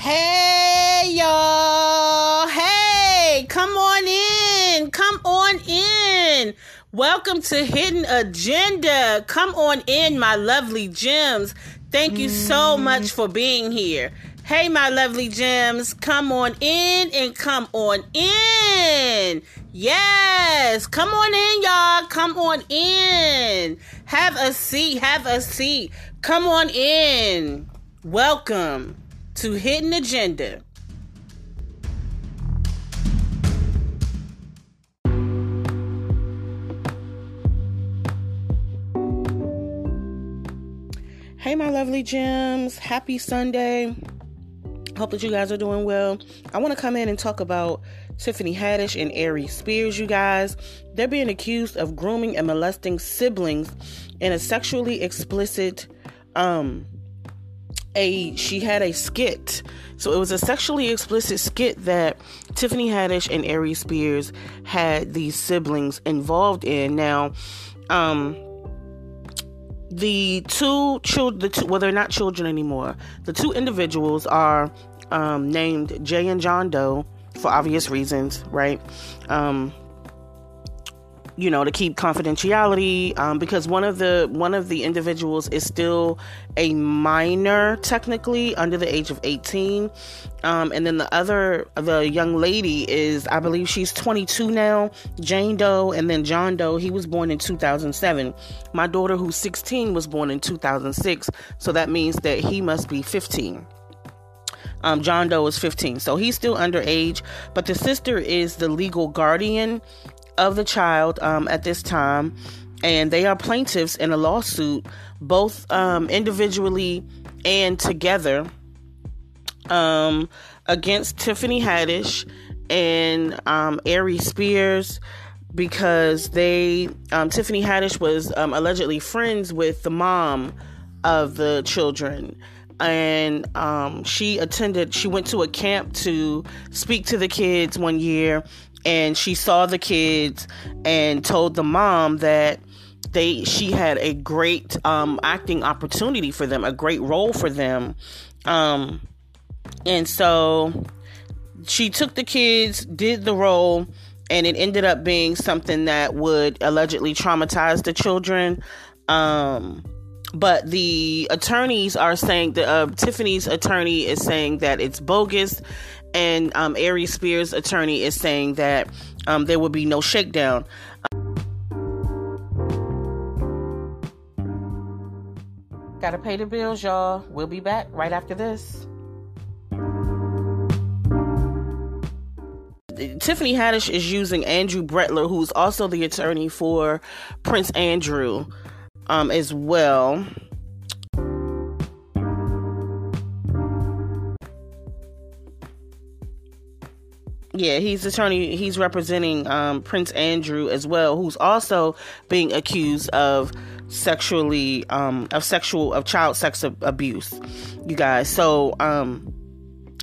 Hey, y'all. Hey, come on in. Come on in. Welcome to Hidden Agenda. Come on in, my lovely gems. Thank you so much mm. for being here. Hey, my lovely gems, come on in and come on in. Yes, come on in, y'all. Come on in. Have a seat. Have a seat. Come on in. Welcome to Hidden Agenda. Hey, my lovely gems. Happy Sunday. Hope that you guys are doing well. I want to come in and talk about Tiffany Haddish and Aries Spears, you guys. They're being accused of grooming and molesting siblings in a sexually explicit um a she had a skit. So it was a sexually explicit skit that Tiffany Haddish and Aries Spears had these siblings involved in. Now, um the two children, the well, they're not children anymore. The two individuals are um, named Jay and John Doe for obvious reasons, right? Um, you know to keep confidentiality um, because one of the one of the individuals is still a minor technically under the age of 18 um, and then the other the young lady is i believe she's 22 now jane doe and then john doe he was born in 2007 my daughter who's 16 was born in 2006 so that means that he must be 15 um, John Doe is 15, so he's still underage, but the sister is the legal guardian of the child um, at this time, and they are plaintiffs in a lawsuit, both um, individually and together, um, against Tiffany Haddish and um, Aries Spears because they um, Tiffany Haddish was um, allegedly friends with the mom of the children. And um, she attended she went to a camp to speak to the kids one year and she saw the kids and told the mom that they she had a great um, acting opportunity for them, a great role for them. Um, and so she took the kids, did the role, and it ended up being something that would allegedly traumatize the children. Um, but the attorneys are saying that uh, Tiffany's attorney is saying that it's bogus and um, Aries Spears' attorney is saying that um, there will be no shakedown. Gotta pay the bills, y'all. We'll be back right after this. Tiffany Haddish is using Andrew Brettler, who's also the attorney for Prince Andrew, um, as well. Yeah, he's attorney. He's representing um, Prince Andrew as well, who's also being accused of sexually um, of sexual of child sex abuse. You guys. So um,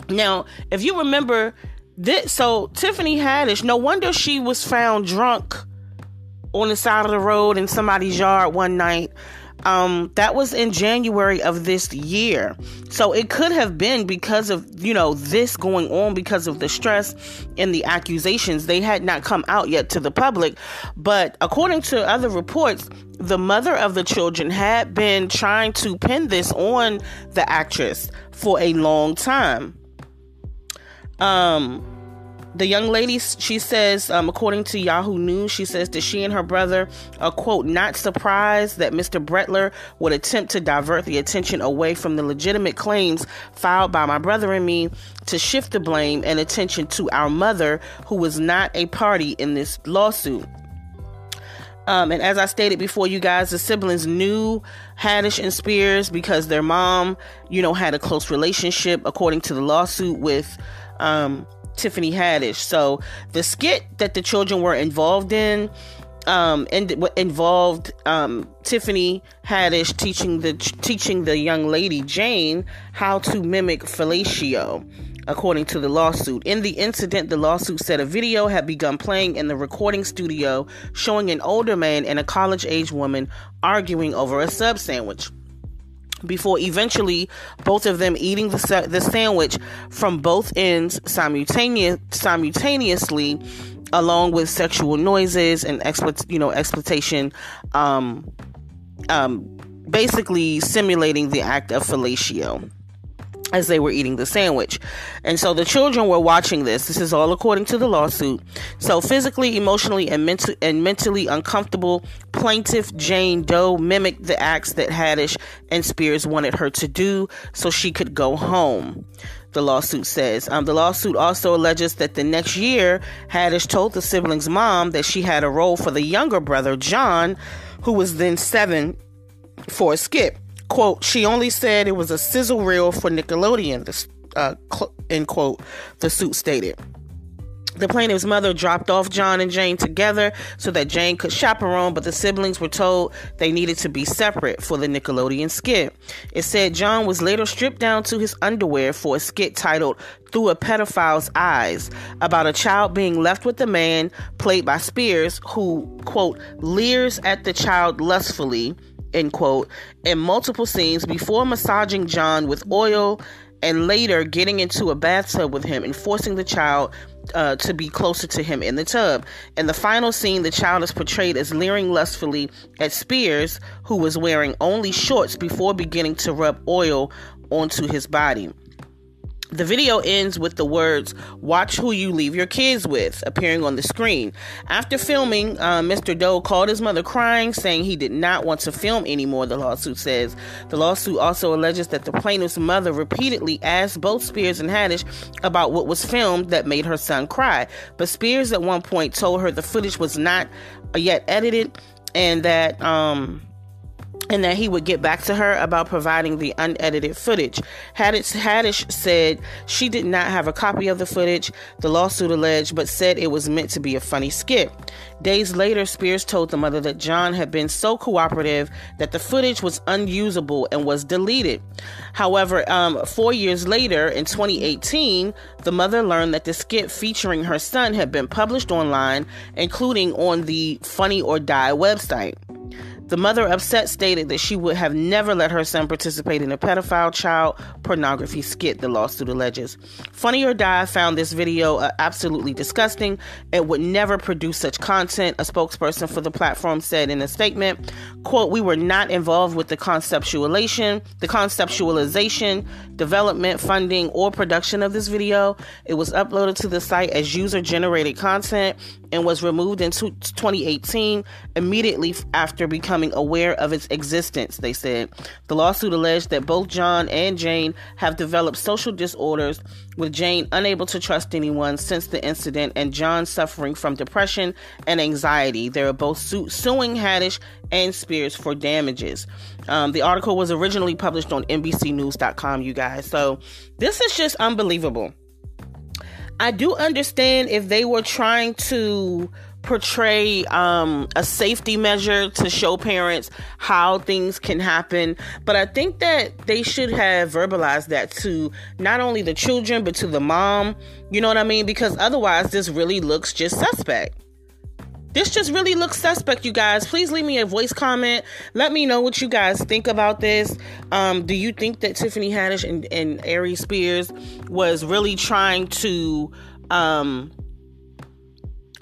now, if you remember this, so Tiffany Haddish. No wonder she was found drunk on the side of the road in somebody's yard one night um, that was in January of this year. So it could have been because of, you know, this going on because of the stress and the accusations. They had not come out yet to the public. But according to other reports, the mother of the children had been trying to pin this on the actress for a long time. Um, the young lady, she says, um, according to Yahoo News, she says that she and her brother are, quote, not surprised that Mr. Brettler would attempt to divert the attention away from the legitimate claims filed by my brother and me to shift the blame and attention to our mother, who was not a party in this lawsuit. Um, and as I stated before, you guys, the siblings knew Haddish and Spears because their mom, you know, had a close relationship, according to the lawsuit, with um, Tiffany Haddish. So the skit that the children were involved in um, and involved um, Tiffany Haddish teaching the teaching the young lady Jane how to mimic fellatio, according to the lawsuit. In the incident, the lawsuit said a video had begun playing in the recording studio showing an older man and a college-age woman arguing over a sub sandwich. Before eventually both of them eating the, the sandwich from both ends simultaneous, simultaneously along with sexual noises and exploit, you know exploitation um, um, basically simulating the act of fellatio as they were eating the sandwich. And so the children were watching this. This is all according to the lawsuit. So physically, emotionally, and, mental- and mentally uncomfortable, plaintiff Jane Doe mimicked the acts that Haddish and Spears wanted her to do so she could go home. The lawsuit says. Um, the lawsuit also alleges that the next year, Haddish told the siblings' mom that she had a role for the younger brother, John, who was then seven, for a skit quote, she only said it was a sizzle reel for Nickelodeon, this, uh, cl- end quote, the suit stated. The plaintiff's mother dropped off John and Jane together so that Jane could chaperone, but the siblings were told they needed to be separate for the Nickelodeon skit. It said John was later stripped down to his underwear for a skit titled Through a Pedophile's Eyes about a child being left with a man played by Spears who, quote, leers at the child lustfully end quote, in multiple scenes before massaging John with oil and later getting into a bathtub with him and forcing the child uh, to be closer to him in the tub. In the final scene, the child is portrayed as leering lustfully at Spears, who was wearing only shorts before beginning to rub oil onto his body. The video ends with the words, Watch who you leave your kids with, appearing on the screen. After filming, uh, Mr. Doe called his mother crying, saying he did not want to film anymore, the lawsuit says. The lawsuit also alleges that the plaintiff's mother repeatedly asked both Spears and Haddish about what was filmed that made her son cry. But Spears at one point told her the footage was not yet edited and that, um, and that he would get back to her about providing the unedited footage. Haddish, said she did not have a copy of the footage, the lawsuit alleged, but said it was meant to be a funny skit. Days later, Spears told the mother that John had been so cooperative that the footage was unusable and was deleted. However, um, four years later, in 2018, the mother learned that the skit featuring her son had been published online, including on the Funny or Die website. The mother, upset, stated that she would have never let her son participate in a pedophile child pornography skit, the lawsuit alleges. Funny or Die found this video uh, absolutely disgusting and would never produce such content, a spokesperson for the platform said in a statement. Quote, We were not involved with the conceptualization, the conceptualization, development, funding, or production of this video. It was uploaded to the site as user generated content and was removed in 2018 immediately after becoming aware of its existence, they said. The lawsuit alleged that both John and Jane have developed social disorders, with Jane unable to trust anyone since the incident and John suffering from depression and anxiety. They are both su- suing Haddish and Spears for damages. Um, the article was originally published on NBCNews.com, you guys. So this is just unbelievable. I do understand if they were trying to portray um, a safety measure to show parents how things can happen. But I think that they should have verbalized that to not only the children, but to the mom. You know what I mean? Because otherwise, this really looks just suspect. This just really looks suspect, you guys. Please leave me a voice comment. Let me know what you guys think about this. Um, do you think that Tiffany Haddish and, and Aries Spears was really trying to, um,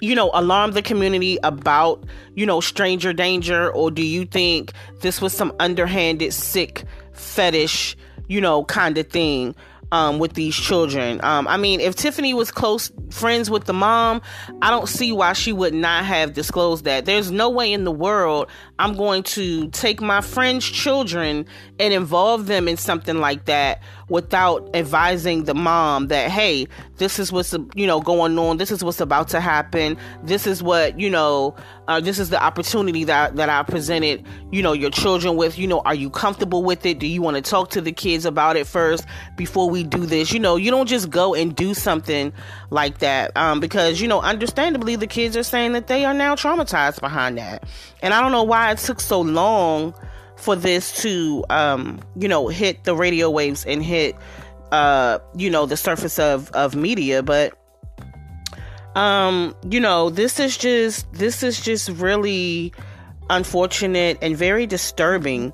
you know, alarm the community about, you know, stranger danger? Or do you think this was some underhanded, sick fetish, you know, kind of thing? Um, with these children. Um, I mean, if Tiffany was close friends with the mom, I don't see why she would not have disclosed that. There's no way in the world I'm going to take my friend's children and involve them in something like that without advising the mom that hey this is what's you know going on. This is what's about to happen. This is what you know uh, this is the opportunity that that I presented you know your children with. You know are you comfortable with it? Do you want to talk to the kids about it first before we do this? You know you don't just go and do something like that um, because you know understandably the kids are saying that they are now traumatized behind that. And I don't know why it took so long for this to um, you know hit the radio waves and hit uh, you know the surface of of media but um you know this is just this is just really unfortunate and very disturbing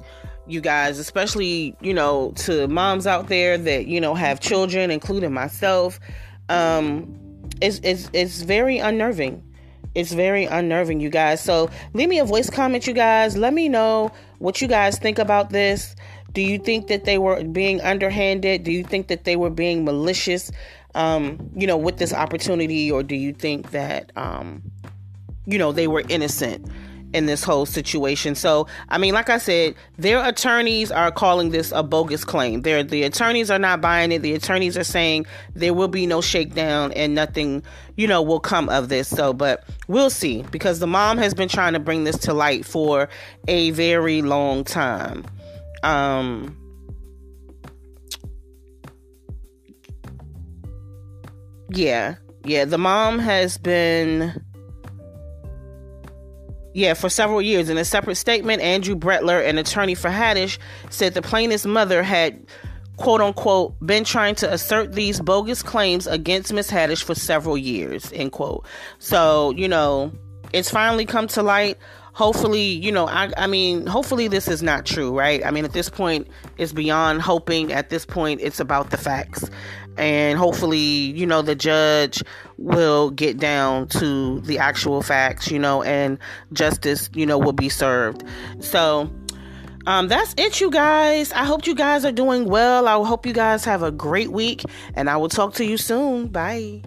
you guys, especially, you know, to moms out there that, you know, have children, including myself. Um, it's, it's, it's very unnerving. It's very unnerving, you guys. So leave me a voice comment, you guys. Let me know what you guys think about this. Do you think that they were being underhanded? Do you think that they were being malicious, um, you know, with this opportunity? Or do you think that, um, you know, they were innocent? In this whole situation. So, I mean, like I said, their attorneys are calling this a bogus claim. They're, the attorneys are not buying it. The attorneys are saying there will be no shakedown and nothing, you know, will come of this. So, but we'll see because the mom has been trying to bring this to light for a very long time. Um, yeah, yeah, the mom has been yeah, for several years. In a separate statement, Andrew Brettler, an attorney for Haddish, said the plaintiff's mother had quote unquote been trying to assert these bogus claims against Miss Haddish for several years, end quote. So, you know, it's finally come to light. Hopefully, you know, I I mean, hopefully this is not true, right? I mean, at this point, it's beyond hoping. At this point, it's about the facts and hopefully you know the judge will get down to the actual facts you know and justice you know will be served so um, that's it, you guys. I hope you guys are doing well. I hope you guys have a great week, and I will talk to you soon. Bye.